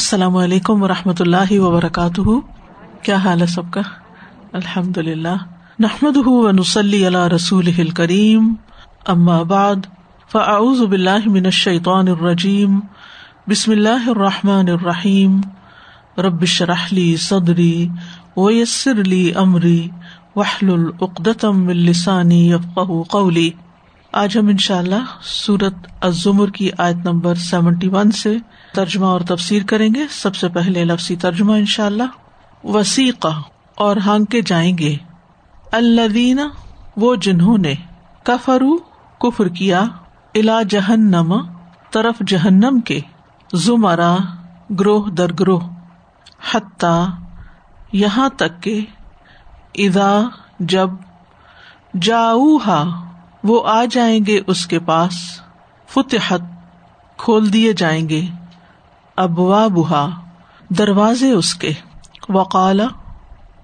السلام علیکم و رحمۃ اللہ وبرکاتہ۔ کیا حال ہے سب کا؟ الحمد للہ نحمد نسلی اللہ رسول کریم بعد، فاعوذ باللہ من الشیطان الرجیم۔ بسم اللہ الرحمٰن الرحیم۔ ربش رحلی صدری ویسر علی عمری وحل العقدم السانی قولی۔ آج ہم ان شاء اللہ سورت ازمر کی آیت نمبر سیونٹی ون سے ترجمہ اور تفسیر کریں گے۔ سب سے پہلے لفظی ترجمہ ان شاء اللہ وسیقہ اور ہانکے جائیں گے۔ الدین وہ جنہوں نے کفرو کفر کیا الا جہنم، طرف جہنم کے زمرا، گروہ در گروہ۔ حتیٰ یہاں تک کہ ادا جب جاؤ وہ آ جائیں گے اس کے پاس، فتحت کھول دیے جائیں گے۔ ابوا بہا دروازے اس کے۔ وقالا،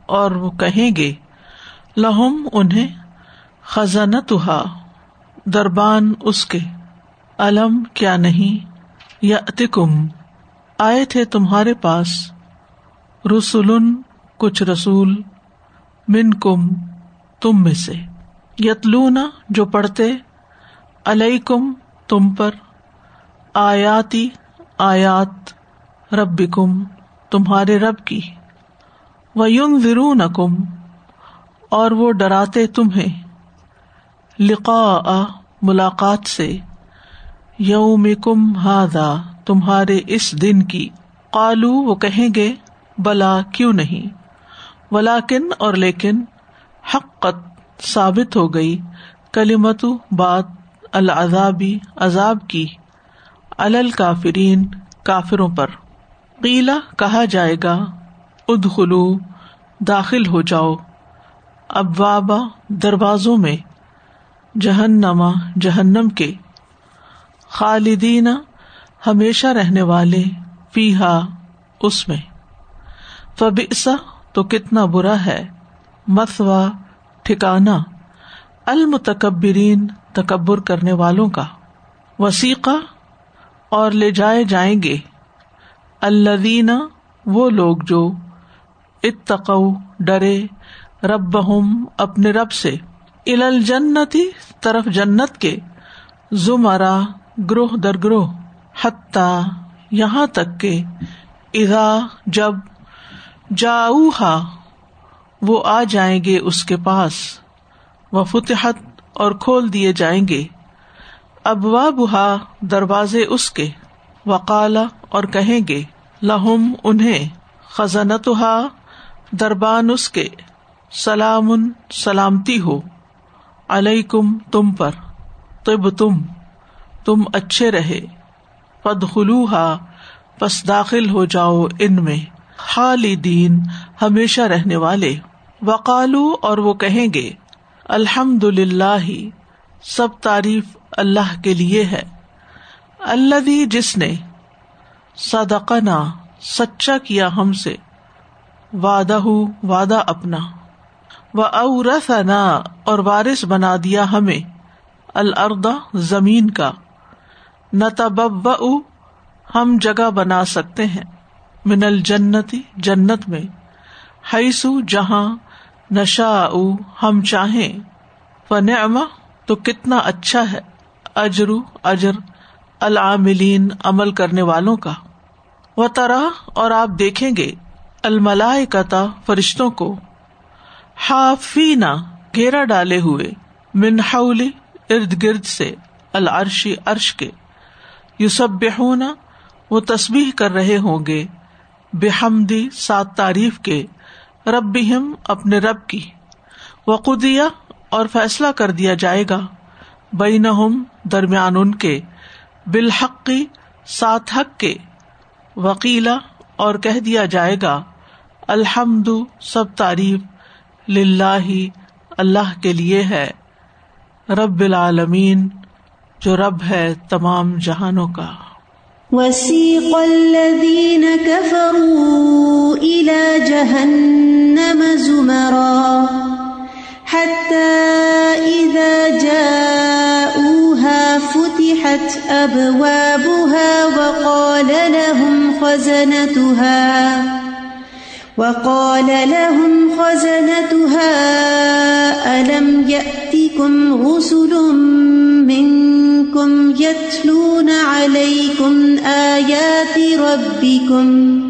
اور وہ کہیں گے، لہم انہیں خزانت دربان اس کے۔ علم کیا نہیں یا اتکم آئے تھے تمہارے پاس۔ رسول کچھ رسول من کم تم میں سے۔ یتلونا، جو پڑھتے، علیکم، تم پر آیاتی۔ آیات رب کم تمہارے رب کی۔ ویون ورون کم اور وہ ڈراتے تمہیں۔ لقا ملاقات سے۔ یوم کم ہادا تمہارے اس دن کی۔ قالو، وہ کہیں گے، بلا، کیوں نہیں؟ ولاکن اور لیکن، حقت ثابت ہو گئی۔ کلیمت بات، العذابی، عذاب کی۔ الل کافرین کافروں پر۔ قیلا کہا جائے گا، ادخلو، داخل ہو جاؤ۔ ابوابا دروازوں میں جہنما جہنم کے۔ خالدین ہمیشہ رہنے والے پیہا اس میں۔ فبئسا تو کتنا برا ہے مسوا ٹھکانا المتکبرین تکبر کرنے والوں کا۔ وسیقہ اور لے جائے جائیں گے۔ الدین وہ لوگ جو اتقو ڈرے رب اپنے رب سے۔ ال جنتی، طرف جنت کے۔ زمرا، گروہ در گروہ۔ حتیٰ یہاں تک کہ ادا جب جاؤ وہ آ جائیں گے اس کے پاس۔ وہ فتحت اور کھول دیے جائیں گے۔ ابوا بہا دروازے اس کے۔ وقالا اور کہیں گے، لہم انہیں خزانت دربان اس کے۔ سلام سلامتی ہو۔ علیکم تم پر، طب تم تم اچھے رہے۔ پد خلوہا پس داخل ہو جاؤ ان میں۔ خالدین، ہمیشہ رہنے والے۔ وقالو اور وہ کہیں گے الحمد للہ سب تعریف اللہ کے لیے ہے۔ اللہ دی جس نے صدقنا، سچا کیا ہم سے، وعدہ وعدہ اپنا و اورثنا اور وارث بنا دیا ہمیں الردا زمین کا۔ نتبب ہم جگہ بنا سکتے ہیں۔ من الجنتی جنت میں۔ حیث جہاں نشا ہم چاہیں۔ فنعما تو کتنا اچھا ہے۔ اجرو اجر العاملین عمل کرنے والوں کا۔ و طرح اور آپ دیکھیں گے الملائے فرشتوں کو۔ حافینا گھیرا ڈالے ہوئے۔ منہلی ارد گرد سے العرشی عرش کے۔ یو سب وہ تصبیح کر رہے ہوں گے۔ بےحمدی سات تعریف کے۔ رب اپنے رب کی۔ وقودیا اور فیصلہ کر دیا جائے گا۔ بین درمیان ان کے بالحقی سات حق کے وکیلا اور کہہ دیا جائے گا، الحمد سب تعریف للہ اللہ کے لیے ہے، رب العالمین جو رب ہے تمام جہانوں کا۔ وسیق الذین كفروا الى جہنم زمرا حتى إذا جاءوها فتحت ففتحت أبوابها وقال لهم خزنتها، وقال لهم خزنتها، ألم يأتكم رسل منكم يتلون عليكم آيات ربكم؟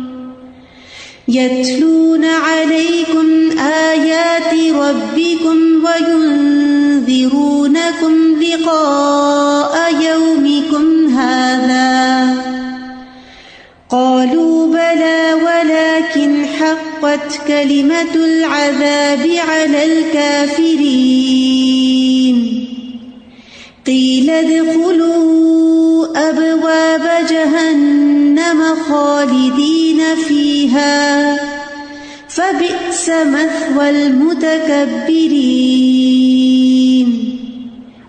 يتلون عليكم آيات ربكم وينذرونكم لقاء حقت كلمة العذاب على الكافرين. قيل ادخلوا أبواب جهنم خالدين فيها. فبئس مثوى المتكبرين.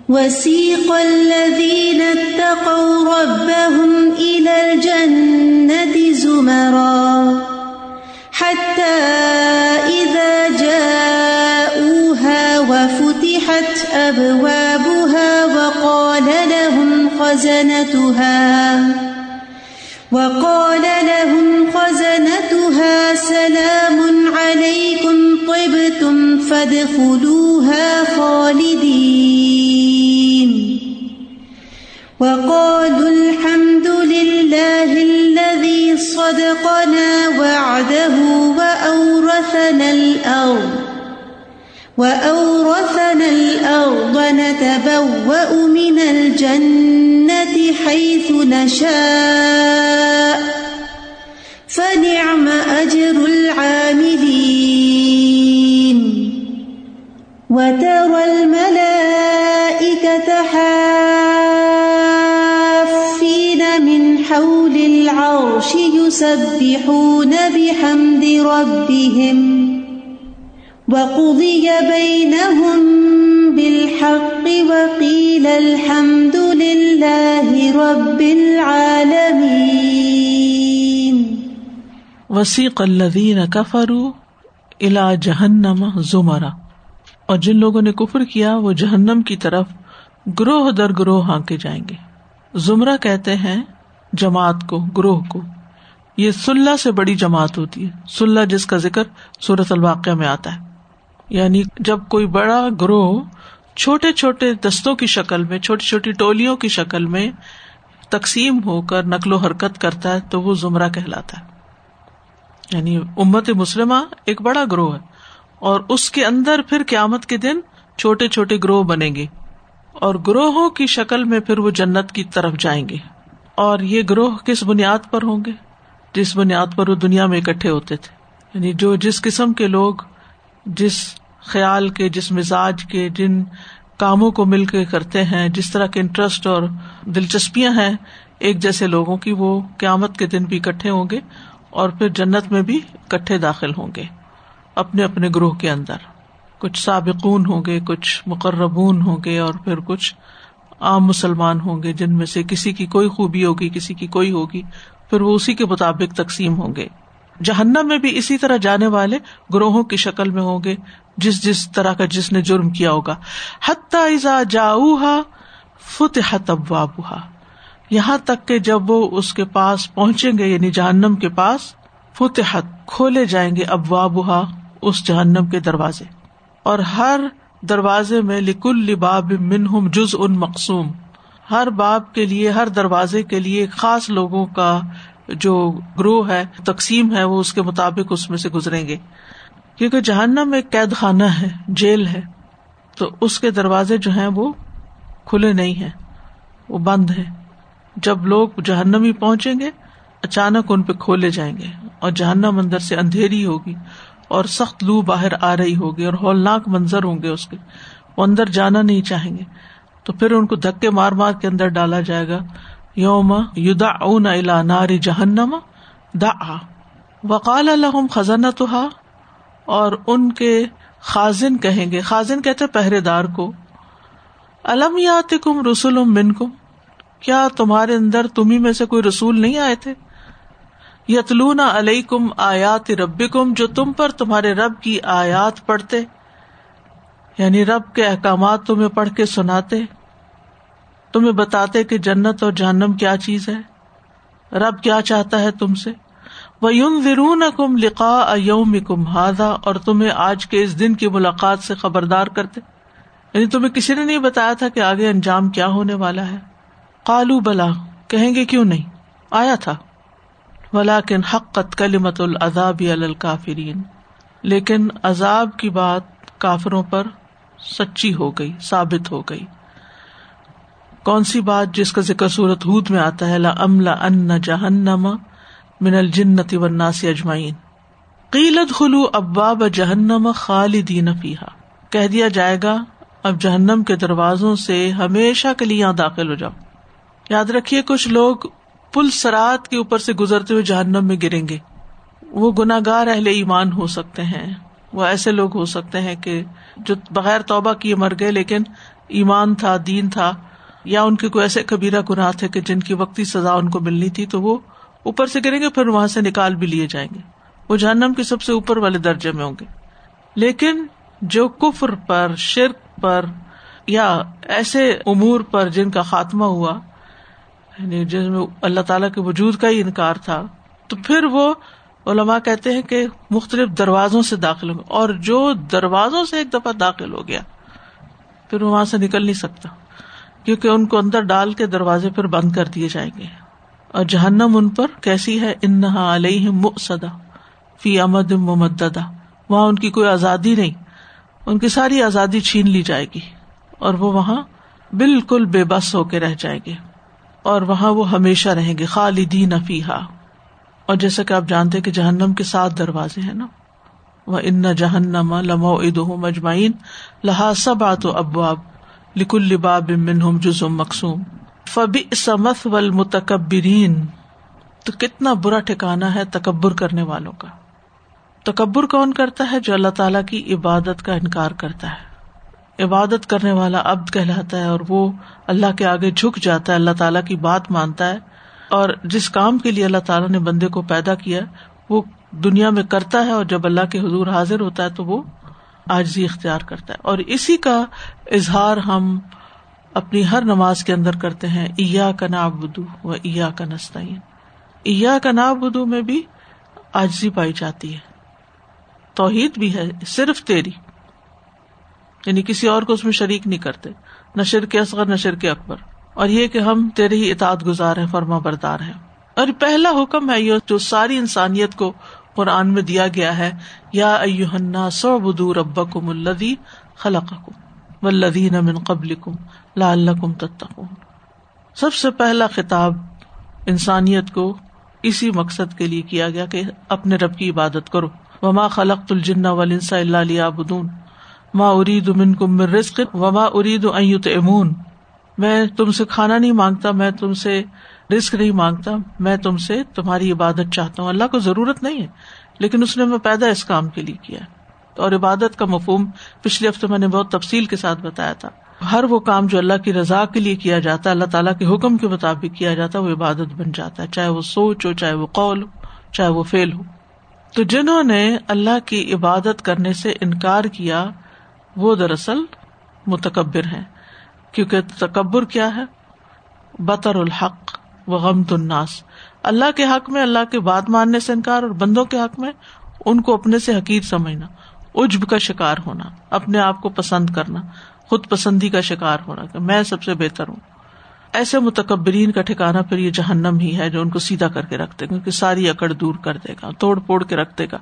وسيق الذين اتقوا ربهم إلى الجنة زمرا. إذا جاءوها وفتحت أبوابها وقال لهم خزنتها، وقال لهم خزنتها، سلام عليكم طبتم فادخلوها خالدين. وقالوا الحمد لله الذي صدقنا وعده وأورثنا الأرض وأورثنا الأرض نتبوأ من الجنة حيث نشاء فنعم أجر العاملين وترى يسبحون بحمد ربهم وقضي بينهم بالحق وقيل الحمد لله رب العالمين. وسیق الذین کفروا الى جہنم زمرا اور جن لوگوں نے کفر کیا وہ جہنم کی طرف گروہ در گروہ ہانکے جائیں گے۔ زمرہ کہتے ہیں جماعت کو، گروہ کو۔ یہ سلح سے بڑی جماعت ہوتی ہے۔ سلح جس کا ذکر صورت الواقع میں آتا ہے۔ یعنی جب کوئی بڑا گروہ چھوٹے چھوٹے دستوں کی شکل میں، چھوٹی چھوٹی ٹولیوں کی شکل میں تقسیم ہو کر نقل و حرکت کرتا ہے، تو وہ زمرہ کہلاتا ہے۔ یعنی امت مسلمہ ایک بڑا گروہ ہے۔ اور اس کے اندر پھر قیامت کے دن چھوٹے چھوٹے گروہ بنے گے۔ اور گروہوں کی شکل میں پھر وہ جنت کی طرف جائیں گے۔ اور یہ گروہ کس بنیاد پر ہوں گے؟ جس بنیاد پر وہ دنیا میں اکٹھے ہوتے تھے۔ یعنی جو جس قسم کے لوگ، جس خیال کے، جس مزاج کے، جن کاموں کو مل کے کرتے ہیں، جس طرح کے انٹرسٹ اور دلچسپیاں ہیں، ایک جیسے لوگوں کی وہ قیامت کے دن بھی اکٹھے ہوں گے اور پھر جنت میں بھی اکٹھے داخل ہوں گے، اپنے اپنے گروہ کے اندر۔ کچھ سابقون ہوں گے، کچھ مقربون ہوں گے اور پھر کچھ عام مسلمان ہوں گے، جن میں سے کسی کی کوئی خوبی ہوگی، کسی کی کوئی ہوگی۔ پھر وہ اسی کے مطابق تقسیم ہوں گے۔ جہنم میں بھی اسی طرح جانے والے گروہوں کی شکل میں ہوں گے، جس جس طرح کا جس نے جرم کیا ہوگا۔ حتیٰ جاؤہا فتحت ابوابہا۔ یہاں تک کہ جب وہ اس کے پاس پہنچیں گے یعنی جہنم کے پاس، فتحت کھولے جائیں گے ابوابہا اس جہنم کے دروازے۔ اور ہر دروازے میں لکل لباب منہم جز ان مقصوم ہر باب کے لیے، ہر دروازے کے لیے خاص لوگوں کا جو گروہ ہے، تقسیم ہے، وہ اس کے مطابق اس میں سے گزریں گے۔ کیونکہ جہنم ایک قید خانہ ہے، جیل ہے۔ تو اس کے دروازے جو ہیں وہ کھلے نہیں ہیں، وہ بند ہے جب لوگ جہنمی پہنچیں گے، اچانک ان پہ کھولے جائیں گے اور جہنم اندر سے اندھیری ہوگی اور سخت لو باہر آ رہی ہوگی اور ہولناک منظر ہوں گے اس کے۔ وہ اندر جانا نہیں چاہیں گے۔ تو پھر ان کو دھکے مار مار کے اندر ڈالا جائے گا۔ یوم یودا اون الا ناری جہنم دا وقال الحم خزانہ تو اور ان کے خازن کہیں گے۔ خازن کہتے پہرے دار کو۔ الم یات کم رسول من کم کیا تمہارے اندر تمہیں میں سے کوئی رسول نہیں آئے تھے؟ یتلون علیہ کم آیات رب کم جو تم پر تمہارے رب کی آیات پڑھتے یعنی رب کے احکامات تمہیں پڑھ کے سناتے۔ تمہیں بتاتے کہ جنت اور جہنم کیا چیز ہے؟ رب کیا چاہتا ہے تم سے؟ وہ یون ورون کم لکھا یوم کم ہاضا اور تمہیں آج کے اس دن کی ملاقات سے خبردار کرتے۔ یعنی تمہیں کسی نے نہیں بتایا تھا کہ آگے انجام کیا ہونے والا ہے۔ کالو بلا، کہیں گے کیوں نہیں؟ آیا تھا۔ ولاکن حقت کلیمت العذاب الکافرین لیکن عذاب کی بات کافروں پر سچی ہو گئی، ثابت ہو گئی۔ کون سی بات جس کا ذکر صورت ہود میں آتا ہے؟ لا ام ان جہنم من الجنتی وناسی اجمعین۔ قیلت خلو اباب جہنم خالدین فیحا کہہ دیا جائے گا، اب جہنم کے دروازوں سے ہمیشہ کے لیے یہاں داخل ہو جاؤ۔ یاد رکھیے، کچھ لوگ پل سرات کے اوپر سے گزرتے ہوئے جہنم میں گریں گے۔ وہ گناگار اہل ایمان ہو سکتے ہیں۔ وہ ایسے لوگ ہو سکتے ہیں کہ جو بغیر توبہ کیے مر گئے، لیکن ایمان تھا، دین تھا۔ یا ان کے کوئی ایسے کبیرہ گناہ تھے کہ جن کی وقتی سزا ان کو ملنی تھی، تو وہ اوپر سے گریں گے، پھر وہاں سے نکال بھی لیے جائیں گے۔ وہ جہنم کے سب سے اوپر والے درجے میں ہوں گے۔ لیکن جو کفر پر، شرک پر یا ایسے امور پر جن کا خاتمہ ہوا یعنی جس میں اللہ تعالیٰ کے وجود کا ہی انکار تھا، تو پھر وہ علماء کہتے ہیں کہ مختلف دروازوں سے داخل ہو اور جو دروازوں سے ایک دفعہ داخل ہو گیا، پھر وہ وہاں سے نکل نہیں سکتا۔ کیونکہ ان کو اندر ڈال کے دروازے پھر بند کر دیے جائیں گے۔ اور جہنم ان پر کیسی ہے؟ انہا علیہ مصدا فی امد ممددا وہاں ان کی کوئی آزادی نہیں، ان کی ساری آزادی چھین لی جائے گی۔ اور وہ وہاں بالکل بے بس ہو کے رہ جائیں گے۔ اور وہاں وہ ہمیشہ رہیں گے، خالدین افیحا اور جیسا کہ آپ جانتے کہ جہنم کے سات دروازے ہیں نا۔ وہ ان جہنم لمو اد مجمعین لہا سب آت و ابواب لکل لباب منہم جزم مقصوم فبی سمت ول متکبرین تو کتنا برا ٹھکانا ہے تکبر کرنے والوں کا۔ تکبر کون کرتا ہے؟ جو اللہ تعالیٰ کی عبادت کا انکار کرتا ہے۔ عبادت کرنے والا ابد کہلاتا ہے اور وہ اللہ کے آگے جھک جاتا ہے، اللہ تعالیٰ کی بات مانتا ہے۔ اور جس کام کے لیے اللہ تعالیٰ نے بندے کو پیدا کیا، وہ دنیا میں کرتا ہے اور جب اللہ کے حضور حاضر ہوتا ہے تو وہ آجزی اختیار کرتا ہے۔ اور اسی کا اظہار ہم اپنی ہر نماز کے اندر کرتے ہیں۔ ایا کا نابدو و ایا کا نستعین۔ ایا کا نابدو میں بھی آجزی پائی جاتی ہے۔ توحید بھی ہے، صرف تیری۔ یعنی کسی اور کو اس میں شریک نہیں کرتے۔ نہ شرک اصغر، نہ شرک اکبر۔ اور یہ کہ ہم تیرے ہی اطاعت گزار ہیں، فرما بردار ہیں۔ اور پہلا حکم ہے یہ جو ساری انسانیت کو قرآن میں دیا گیا ہے، یا ایوہنا سو بدو رب کم الدی خلق کم ولدین قبل کم لا اللہ کم سب سے پہلا خطاب انسانیت کو اسی مقصد کے لیے کیا گیا کہ اپنے رب کی عبادت کرو۔ وما خلق الجن ولنسا اللہ علیہ بدون ماں ارید امن کم رزق وما ارید ایت امون میں تم سے کھانا نہیں مانگتا، میں تم سے رسک نہیں مانگتا، میں تم سے تمہاری عبادت چاہتا ہوں۔ اللہ کو ضرورت نہیں ہے، لیکن اس نے میں پیدا اس کام کے لیے کیا اور عبادت کا مفہوم پچھلے ہفتے میں نے بہت تفصیل کے ساتھ بتایا تھا۔ ہر وہ کام جو اللہ کی رضا کے لیے کیا جاتا ہے اللہ تعالیٰ کے حکم کے مطابق کیا جاتا ہے وہ عبادت بن جاتا ہے۔ چاہے وہ سوچ ہو، چاہے وہ قول ہو، چاہے وہ فیل ہو۔ تو جنہوں نے اللہ کی عبادت کرنے سے انکار کیا، وہ دراصل متکبر ہے کیونکہ تکبر کیا ہے؟ بطر الحق۔ و غم الناس۔ اللہ کے حق میں، اللہ کی بات ماننے سے انکار اور بندوں کے حق میں ان کو اپنے سے حقیر سمجھنا اجب کا شکار ہونا، اپنے آپ کو پسند کرنا، خود پسندی کا شکار ہونا کہ میں سب سے بہتر ہوں۔ ایسے متکبرین کا ٹھکانا پھر یہ جہنم ہی ہے جو ان کو سیدھا کر کے رکھتے کیونکہ ساری اکڑ دور کر دے گا، توڑ پھوڑ کے رکھ دے گا۔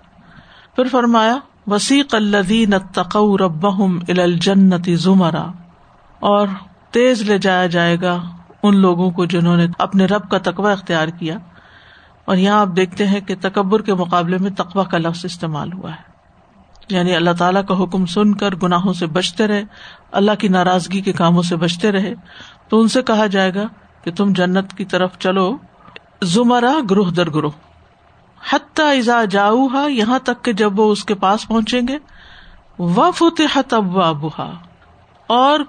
پھر فرمایا، وسیق الدین تقو رب الجنتی زمرا، اور تیز لے جایا جائے گا ان لوگوں کو جنہوں نے اپنے رب کا تقوی اختیار کیا۔ اور یہاں آپ دیکھتے ہیں کہ تکبر کے مقابلے میں تقوا کا لفظ استعمال ہوا ہے۔ یعنی اللہ تعالیٰ کا حکم سن کر گناہوں سے بچتے رہے، اللہ کی ناراضگی کے کاموں سے بچتے رہے۔ تو ان سے کہا جائے گا کہ تم جنت کی طرف چلو۔ زمرا گروہ در گروہ۔ حتیٰ ازا جاؤ یہاں تک کہ جب وہ اس کے پاس پہنچیں گے۔ و فتحت ابوابها اور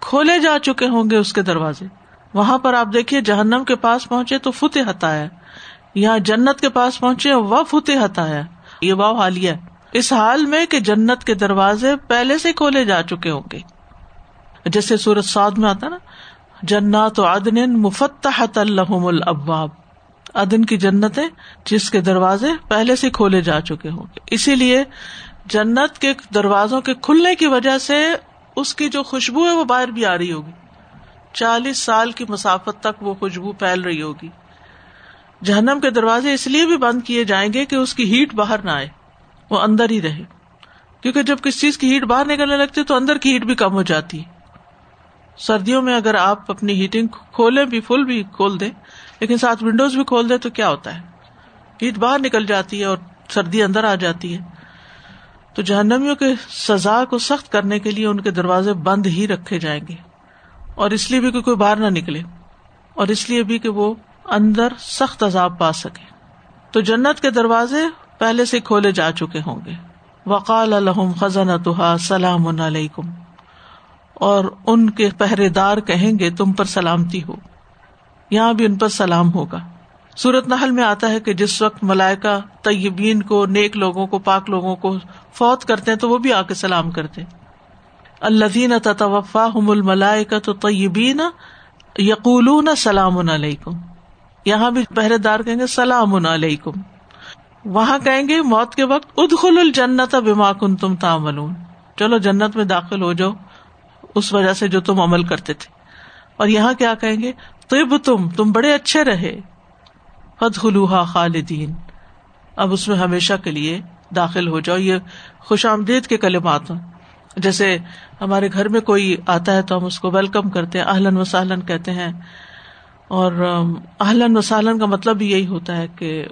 کھولے جا چکے ہوں گے اس کے دروازے۔ وہاں پر آپ دیکھیے جہنم کے پاس پہنچے تو فتح آیا۔ یہاں جنت کے پاس پہنچے و فتح آیا۔ یہ واؤ حالیہ اس حال میں کہ جنت کے دروازے پہلے سے کھولے جا چکے ہوں گے۔ جیسے سورت سعد میں آتا نا، جنات عدن مفتحت لهم الابواب۔ ادن کی جنتیں جس کے دروازے پہلے سے کھولے جا چکے ہوں گے۔ اسی لیے جنت کے دروازوں کے کھلنے کی وجہ سے اس کی جو خوشبو ہے وہ باہر بھی آ رہی ہوگی۔ چالیس سال کی مسافت تک وہ خوشبو پھیل رہی ہوگی۔ جہنم کے دروازے اس لیے بھی بند کیے جائیں گے کہ اس کی ہیٹ باہر نہ آئے، وہ اندر ہی رہے۔ کیونکہ جب کسی چیز کی ہیٹ باہر نکلنے لگتی تو اندر کی ہیٹ بھی کم ہو جاتی۔ ہے سردیوں میں اگر آپ اپنی ہیٹنگ کھولیں بھی، فل بھی کھول دیں، لیکن ساتھ ونڈوز بھی کھول دیں تو کیا ہوتا ہے؟ ہیٹ باہر نکل جاتی ہے اور سردی اندر آ جاتی ہے۔ تو جہنمیوں کے سزا کو سخت کرنے کے لیے ان کے دروازے بند ہی رکھے جائیں گے۔ اور اس لیے بھی کہ کوئی باہر نہ نکلے اور اس لیے بھی کہ وہ اندر سخت عذاب پا سکے۔ تو جنت کے دروازے پہلے سے کھولے جا چکے ہوں گے۔ وقال الحم خزن سلام علیکم اور ان کے پہرے دار کہیں گے، تم پر سلامتی ہو۔ یہاں بھی ان پر سلام ہوگا۔ سورت نحل میں آتا ہے کہ جس وقت ملائکا طیبین کو، نیک لوگوں کو، پاک لوگوں کو فوت کرتے ہیں تو وہ بھی آ کے سلام کرتے۔ اللہ تطوفا الملائکا تو طیبین سلام علیکم۔ یہاں بھی پہرے دار کہیں گے سلام علیکم۔ وہاں کہیں گے موت کے وقت ادخل الجنت بما کن تم چلو جنت میں داخل ہو جاؤ، اس وجہ سے جو تم عمل کرتے تھے۔ اور یہاں کیا کہیں گے؟ طب تم تم بڑے اچھے رہے۔ فت خلوحا خالدین۔ اب اس میں ہمیشہ کے لیے داخل ہو جاؤ، یہ خوش آمدید کے کلمات ہیں۔ جیسے ہمارے گھر میں کوئی آتا ہے تو ہم اس کو ویلکم کرتے ہیں اہلن و سہلن کہتے ہیں۔ اور اہلن و سہلن کا مطلب بھی یہی ہوتا ہے کہ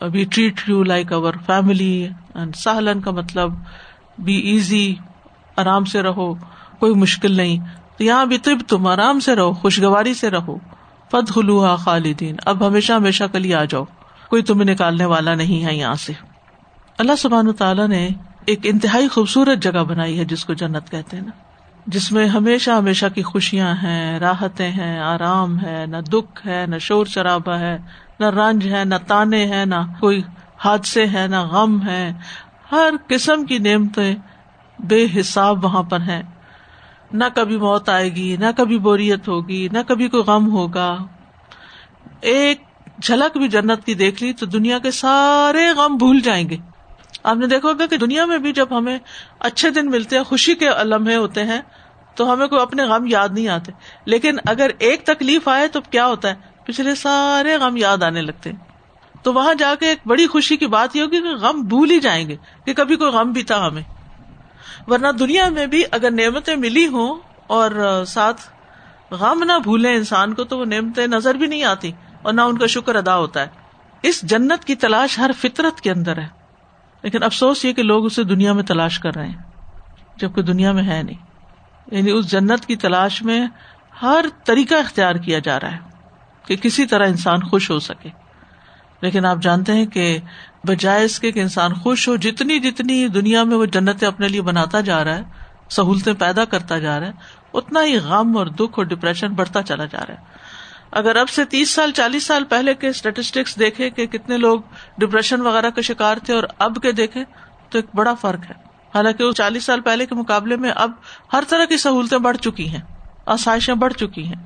we treat you like our family and سہلن کا مطلب بی ایزی آرام سے رہو، کوئی مشکل نہیں۔ تو یہاں بھی طب تم، آرام سے رہو، خوشگواری سے رہو۔ پد ہلوہا خالدین، اب ہمیشہ ہمیشہ کل آ جاؤ۔ کوئی تمہیں نکالنے والا نہیں ہے یہاں سے۔ اللہ سبحان تعالیٰ نے ایک انتہائی خوبصورت جگہ بنائی ہے جس کو جنت کہتے ہیں نا۔ جس میں ہمیشہ ہمیشہ کی خوشیاں ہیں، راحتیں ہیں، آرام ہے، نہ دکھ ہے، نہ شور شرابہ ہے، نہ رنج ہے، نہ تانے ہیں، نہ کوئی حادثے ہیں، نہ غم ہے۔ ہر قسم کی نعمتیں بے حساب وہاں پر ہیں۔ نہ کبھی موت آئے گی، نہ کبھی بوریت ہوگی، نہ کبھی کوئی غم ہوگا۔ ایک جھلک بھی جنت کی دیکھ لی تو دنیا کے سارے غم بھول جائیں گے۔ آپ نے دیکھا ہوگا کہ دنیا میں بھی جب ہمیں اچھے دن ملتے ہیں، خوشی کے لمحے ہوتے ہیں، تو ہمیں کوئی اپنے غم یاد نہیں آتے۔ لیکن اگر ایک تکلیف آئے تو کیا ہوتا ہے؟ پچھلے سارے غم یاد آنے لگتے ہیں۔ تو وہاں جا کے ایک بڑی خوشی کی بات یہ ہوگی کہ غم بھول ہی جائیں گے کہ کبھی کوئی غم بھی تھا ہمیں۔ ورنہ دنیا میں بھی اگر نعمتیں ملی ہوں اور ساتھ غم نہ بھولے انسان کو، تو وہ نعمتیں نظر بھی نہیں آتی اور نہ ان کا شکر ادا ہوتا ہے۔ اس جنت کی تلاش ہر فطرت کے اندر ہے۔ لیکن افسوس یہ کہ لوگ اسے دنیا میں تلاش کر رہے ہیں، جبکہ دنیا میں ہے نہیں۔ یعنی اس جنت کی تلاش میں ہر طریقہ اختیار کیا جا رہا ہے کہ کسی طرح انسان خوش ہو سکے۔ لیکن آپ جانتے ہیں کہ بجائے اس کے کہ انسان خوش ہو، جتنی جتنی دنیا میں وہ جنتیں اپنے لیے بناتا جا رہا ہے، سہولتیں پیدا کرتا جا رہا ہے، اتنا ہی غم اور دکھ اور ڈپریشن بڑھتا چلا جا رہا ہے۔ اگر اب سے تیس سال، چالیس سال پہلے کے اسٹیٹسٹکس دیکھے کہ کتنے لوگ ڈپریشن وغیرہ کا شکار تھے اور اب کے دیکھے تو ایک بڑا فرق ہے۔ حالانکہ وہ چالیس سال پہلے کے مقابلے میں اب ہر طرح کی سہولتیں بڑھ چکی ہیں، آسائشیں بڑھ چکی ہیں،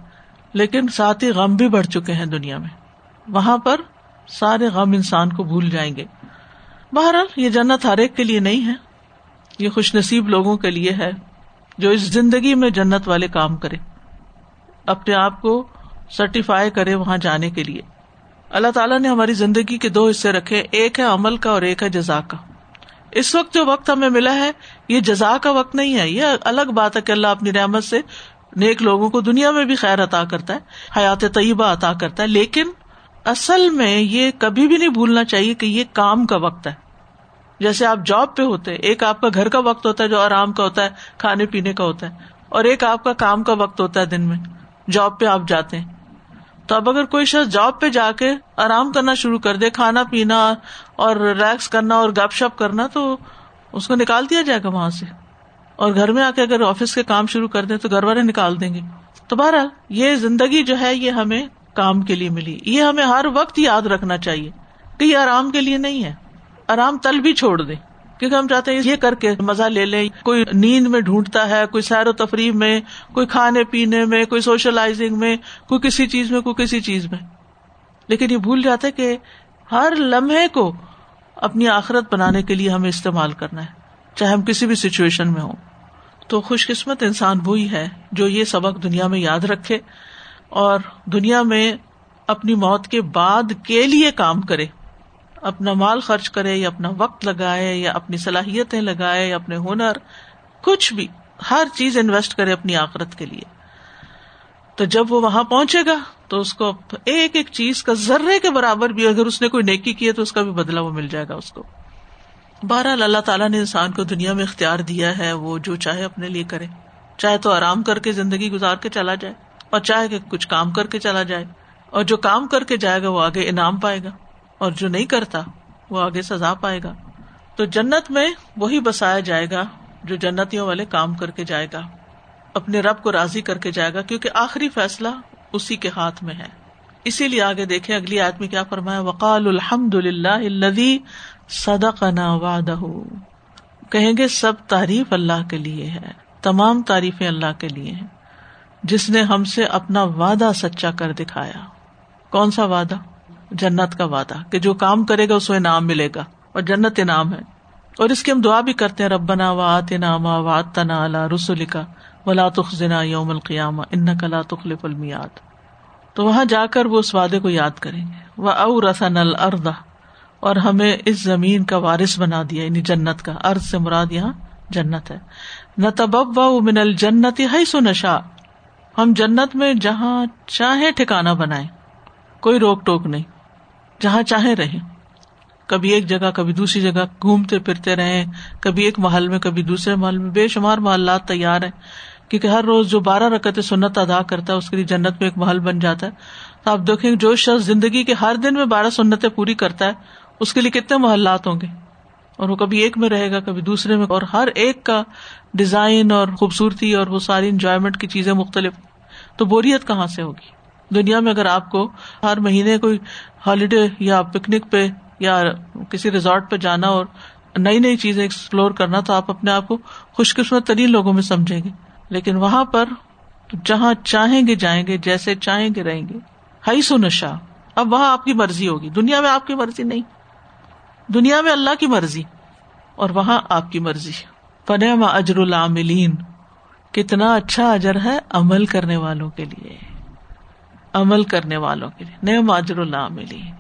لیکن ساتھ ہی غم بھی بڑھ چکے ہیں دنیا میں۔ وہاں پر سارے غم انسان کو بھول جائیں گے۔ بہرحال یہ جنت ہر ایک کے لیے نہیں ہے، یہ خوش نصیب لوگوں کے لیے ہے جو اس زندگی میں جنت والے کام کرے اپنے آپ کو سرٹیفائی کرے وہاں جانے کے لیے۔ اللہ تعالیٰ نے ہماری زندگی کے دو حصے رکھے، ایک ہے عمل کا اور ایک ہے جزا کا۔ اس وقت جو وقت ہمیں ملا ہے، یہ جزا کا وقت نہیں ہے، یہ الگ بات ہے کہ اللہ اپنی رحمت سے نیک لوگوں کو دنیا میں بھی خیر عطا کرتا ہے، حیات طیبہ عطا کرتا ہے، لیکن اصل میں یہ کبھی بھی نہیں بھولنا چاہیے کہ یہ کام کا وقت ہے۔ جیسے آپ جاب پہ ہوتے ایک آپ کا گھر کا وقت ہوتا ہے جو آرام کا ہوتا ہے، کھانے پینے کا ہوتا ہے، اور ایک آپ کا کام کا وقت ہوتا ہے دن میں۔ جاب پہ آپ جاتے ہیں۔ تو اب اگر کوئی شخص جاب پہ جا کے آرام کرنا شروع کر دے، کھانا پینا اور ریلیکس کرنا اور گپ شپ کرنا، تو اس کو نکال دیا جائے گا وہاں سے۔ اور گھر میں آ کے اگر آفس کے کام شروع کر دیں تو گھر والے نکال دیں گے۔ تو بہرحال، یہ زندگی جو ہے، یہ ہمیں کام کے لیے ملی۔ یہ ہمیں ہر وقت یاد رکھنا چاہیے کہ یہ آرام کے لیے نہیں ہے۔ آرام تل بھی چھوڑ دے کیونکہ ہم چاہتے ہیں یہ کر کے مزہ لے لیں۔ کوئی نیند میں ڈھونڈتا ہے، کوئی سیر و تفریح میں، کوئی کھانے پینے میں، کوئی سوشلائزنگ میں، کوئی کسی چیز میں، کوئی کسی چیز میں۔ لیکن یہ بھول جاتا ہے کہ ہر لمحے کو اپنی آخرت بنانے کے لیے ہمیں استعمال کرنا ہے، چاہے ہم کسی بھی سچویشن میں ہوں۔ تو خوش قسمت انسان وہی ہے جو یہ سبق دنیا میں یاد رکھے اور دنیا میں اپنی موت کے بعد کے لیے کام کرے۔ اپنا مال خرچ کرے یا اپنا وقت لگائے یا اپنی صلاحیتیں لگائے یا اپنے ہنر، کچھ بھی، ہر چیز انویسٹ کرے اپنی آخرت کے لیے۔ تو جب وہ وہاں پہنچے گا، تو اس کو ایک ایک چیز کا ذرے کے برابر بھی اگر اس نے کوئی نیکی کی ہے، تو اس کا بھی بدلا وہ مل جائے گا اس کو۔ بہرحال اللہ تعالیٰ نے انسان کو دنیا میں اختیار دیا ہے، وہ جو چاہے اپنے لیے کرے۔ چاہے تو آرام کر کے زندگی گزار کے چلا جائے اور چاہے کہ کچھ کام کر کے چلا جائے۔ اور جو کام کر کے جائے گا، وہ آگے انعام پائے گا۔ اور جو نہیں کرتا وہ آگے سزا پائے گا۔ تو جنت میں وہی بسایا جائے گا جو جنتوں والے کام کر کے جائے گا، اپنے رب کو راضی کر کے جائے گا، کیونکہ آخری فیصلہ اسی کے ہاتھ میں ہے۔ اسی لیے آگے دیکھے اگلی آدمی کیا فرمایا، وقال الحمد للہ صدق وعدہ کہیں گے، سب تعریف اللہ کے لیے ہے، تمام تعریفیں اللہ کے لیے ہیں۔ جس نے ہم سے اپنا وعدہ سچا کر دکھایا۔ کون سا وعدہ؟ جنت کا وعدہ کہ جو کام کرے گا اس کو انعام ملے گا اور جنت انعام ہے۔ اور اس کی ہم دعا بھی کرتے ہیں، ربنا وات انعام وات تنا اللہ رسول کا ولا تخنا یوم القیام ان کلا تخلف المیاد تو وہاں جا کر وہ اس وعدے کو یاد کریں گے۔ وہ او رسن الردا اور ہمیں اس زمین کا وارث بنا دیا یعنی جنت کا۔ ارد سے مراد یہاں جنت ہے۔ نہ تب و من الجنت ہے سو نشا ہم جنت میں جہاں چاہے ٹھکانا بنائے کوئی روک ٹوک نہیں۔ جہاں چاہے رہے کبھی ایک جگہ، کبھی دوسری جگہ گھومتے پھرتے رہے کبھی ایک محل میں، کبھی دوسرے محل میں۔ بے شمار محلات تیار ہیں۔ کیونکہ ہر روز جو بارہ رکعت سنت ادا کرتا ہے، اس کے لیے جنت میں ایک محل بن جاتا ہے۔ تو آپ دیکھیں جو شخص زندگی کے ہر دن میں بارہ سنتیں پوری کرتا ہے، اس کے لیے کتنے محلات ہوں گے؟ اور وہ کبھی ایک میں رہے گا، کبھی دوسرے میں۔ اور ہر ایک کا ڈیزائن اور خوبصورتی اور وہ ساری انجوائےمنٹ کی چیزیں مختلف۔ تو بوریت کہاں سے ہوگی؟ دنیا میں اگر آپ کو ہر مہینے کوئی ہالیڈے یا پکنک پہ یا کسی ریزورٹ پہ جانا اور نئی نئی چیزیں ایکسپلور کرنا تو آپ اپنے آپ کو خوش قسمت ترین لوگوں میں سمجھیں گے۔ لیکن وہاں پر جہاں چاہیں گے جائیں گے، جیسے چاہیں گے رہیں گے۔ ہائی سو نشا اب وہاں آپ کی مرضی ہوگی۔ دنیا میں آپ کی مرضی نہیں۔ دنیا میں اللہ کی مرضی اور وہاں آپ کی مرضی۔ فن اجر العاملین۔ کتنا اچھا اجر ہے عمل کرنے والوں کے لیے۔ عمل کرنے والوں کے لیے نئے ماجر العاملین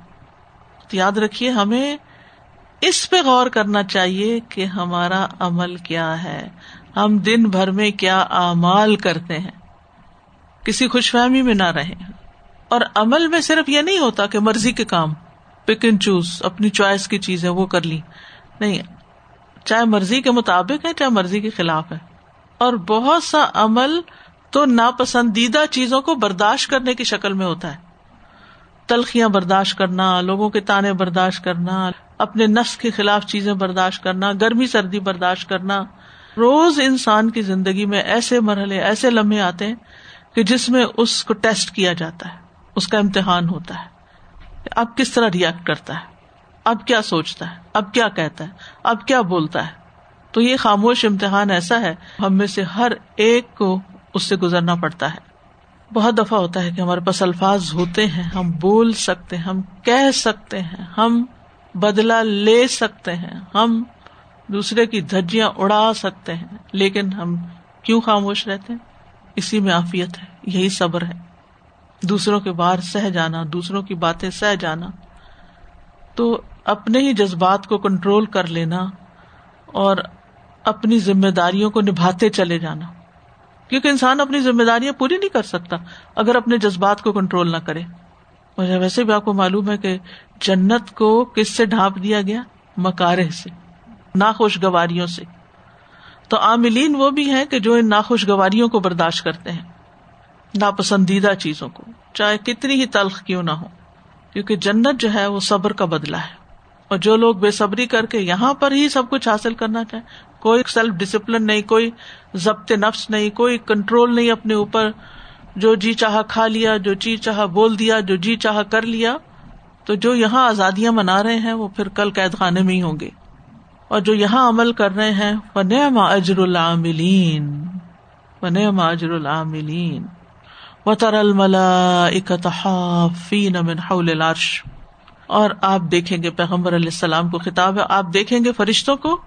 تو یاد رکھیے، ہمیں اس پہ غور کرنا چاہیے کہ ہمارا عمل کیا ہے۔ ہم دن بھر میں کیا اعمال کرتے ہیں۔ کسی خوش فہمی میں نہ رہے اور عمل میں صرف یہ نہیں ہوتا کہ مرضی کے کام پک اینڈ چوز اپنی چوائس کی چیز ہے وہ کر لی نہیں، چاہے مرضی کے مطابق ہے، چاہے مرضی کے خلاف ہے۔ اور بہت سا عمل تو ناپسندیدہ چیزوں کو برداشت کرنے کی شکل میں ہوتا ہے۔ تلخیاں برداشت کرنا، لوگوں کے تانے برداشت کرنا، اپنے نفس کے خلاف چیزیں برداشت کرنا، گرمی سردی برداشت کرنا۔ روز انسان کی زندگی میں ایسے مرحلے، ایسے لمحے آتے ہیں کہ جس میں اس کو ٹیسٹ کیا جاتا ہے، اس کا امتحان ہوتا ہے۔ اب کس طرح ریئیکٹ کرتا ہے؟ اب کیا سوچتا ہے؟ اب کیا کہتا ہے؟ اب کیا بولتا ہے؟ تو یہ خاموش امتحان ایسا ہے، ہم میں سے ہر ایک کو اس سے گزرنا پڑتا ہے۔ بہت دفعہ ہوتا ہے کہ ہمارے پاس الفاظ ہوتے ہیں، ہم بول سکتے ہیں، ہم کہہ سکتے ہیں، ہم بدلا لے سکتے ہیں، ہم دوسرے کی دھجیاں اڑا سکتے ہیں۔ لیکن ہم کیوں خاموش رہتے ہیں؟ اسی میں آفیت ہے، یہی صبر ہے۔ دوسروں کے بار سہ جانا، دوسروں کی باتیں سہ جانا۔ تو اپنے ہی جذبات کو کنٹرول کر لینا اور اپنی ذمہ داریوں کو نبھاتے چلے جانا۔ کیونکہ انسان اپنی ذمہ داریاں پوری نہیں کر سکتا اگر اپنے جذبات کو کنٹرول نہ کرے۔ مجھے ویسے بھی آپ کو معلوم ہے کہ جنت کو کس سے ڈھانپ دیا گیا؟ مکارے سے، ناخوشگواریوں سے۔ تو عاملین وہ بھی ہیں کہ جو ان ناخوشگواریوں کو برداشت کرتے ہیں، ناپسندیدہ چیزوں کو، چاہے کتنی ہی تلخ کیوں نہ ہو۔ کیونکہ جنت جو ہے وہ صبر کا بدلا ہے۔ اور جو لوگ بے صبری کر کے یہاں پر ہی سب کچھ حاصل کرنا چاہے کوئی سیلف ڈسپلن نہیں، کوئی ضبط نفس نہیں، کوئی کنٹرول نہیں اپنے اوپر۔ جو جی چاہ کھا لیا، جو جی چاہ بول دیا، جو جی چاہ کر لیا، تو جو یہاں آزادیاں منا رہے ہیں، وہ پھر کل قید خانے میں ہی ہوں گے۔ اور جو یہاں عمل کر رہے ہیں، فنعم اجر العاملین۔ فنعم اجر العاملین۔ وتر الملائکۃ من حول العرش۔ اور آپ دیکھیں گے پیغمبر علیہ السلام کو خطاب ہے، آپ دیکھیں گے فرشتوں کو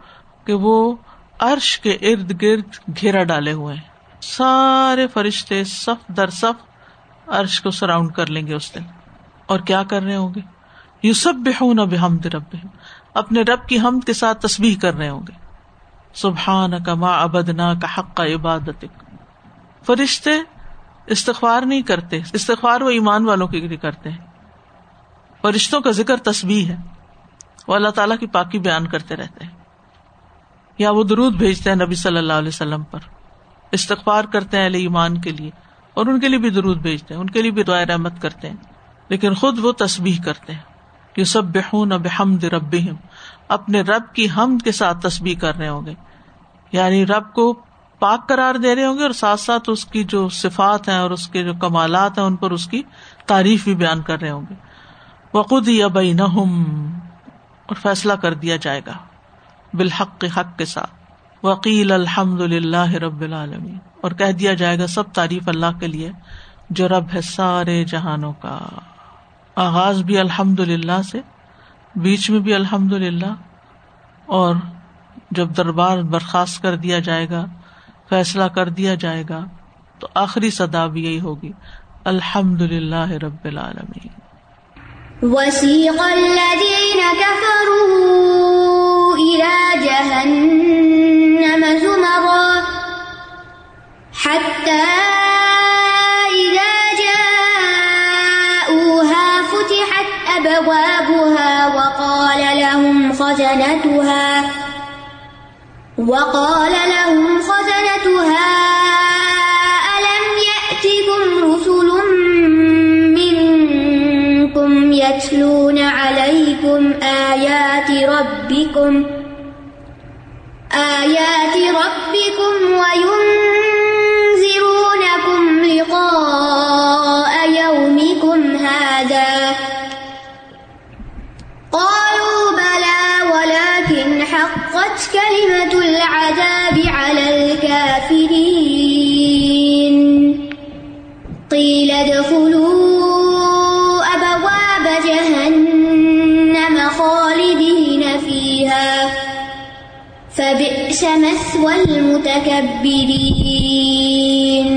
کہ وہ عرش کے ارد گرد گھیرا ڈالے ہوئے ہیں۔ سارے فرشتے صف در صف عرش کو سراؤنڈ کر لیں گے اس دن۔ اور کیا کر رہے ہوں گے؟ یو سب بحون بحمد رب اپنے رب کی حمد کے ساتھ تصبیح کر رہے ہوں گے۔ سبحان کا ما ابدنا کا حق کا عبادت فرشتے استغفار نہیں کرتے، استغفار وہ ایمان والوں کے لیے کرتے ہیں۔ فرشتوں کا ذکر تصبیح ہے۔ وہ اللہ تعالیٰ کی پاکی بیان کرتے رہتے ہیں۔ یا وہ درود بھیجتے ہیں نبی صلی اللہ علیہ وسلم پر۔ استغفار کرتے ہیں علیہ ایمان کے لیے اور ان کے لیے بھی درود بھیجتے ہیں، ان کے لیے بھی دعائیں رحمت کرتے ہیں۔ لیکن خود وہ تصبیح کرتے ہیں۔ یہ سب بحون بحمد رب اپنے رب کی حمد کے ساتھ تصبیح کر رہے ہوں گے۔ یعنی رب کو پاک قرار دے رہے ہوں گے اور ساتھ ساتھ اس کی جو صفات ہیں اور اس کے جو کمالات ہیں، ان پر اس کی تعریف بھی بیان کر رہے ہوں گے۔ وقود یا بئی اور فیصلہ کر دیا جائے گا۔ بالحق حق کے ساتھ۔ وکیل الحمد للہ رب العالمین اور کہہ دیا جائے گا، سب تعریف اللہ کے لیے، جو رب ہے سارے جہانوں کا۔ آغاز بھی الحمد للہ سے، بیچ میں بھی الحمد للہ اور جب دربار برخاست کر دیا جائے گا، فیصلہ کر دیا جائے گا، تو آخری سدا بھی یہی ہوگی۔ الحمد للہ رب العالمین۔ وسيق الذين كفروا إلى جهنم زمرا حتى إذا جاءوها فتحت أبوابها وقال لهم خزنتها وقال لهم خزنتها يتلون عليكم آيات ربكم آيات ربكم وينذرونكم لقاء يومكم هذا قالوا بلى ولكن حقت كلمة العذاب على الكافرين قيل ادخلوا فبئس مثوى المتكبرين.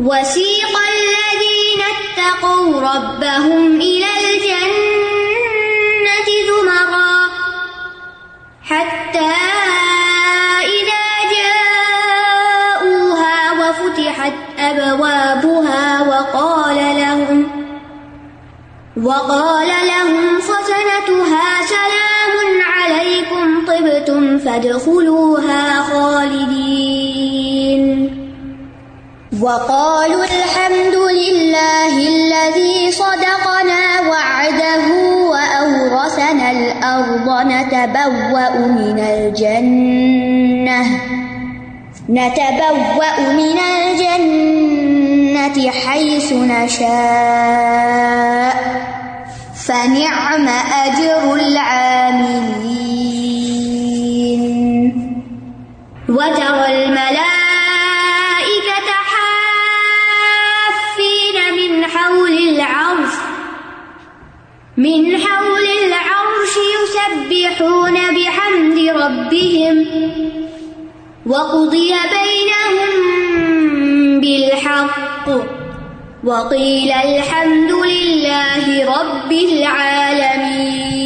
وسيق الذين اتقوا ربهم إلى الجنة زمرا. حتى إذا جاءوها وفتحت أبوابها وقال لهم وقال لهم خزنتها فادخلوها خالدين. وقالوا الحمد لله الذي صدقنا وعده وأورثنا الأرض نتبوأ من الجنة. نتبوأ من الجنة حيث نشاء. فنعم أجر العاملين. وترى الملائكة حافين من حول العرش، من حول العرش يسبحون بحمد ربهم، وقضي بينهم بالحق، وقيل الحمد لله رب العالمين.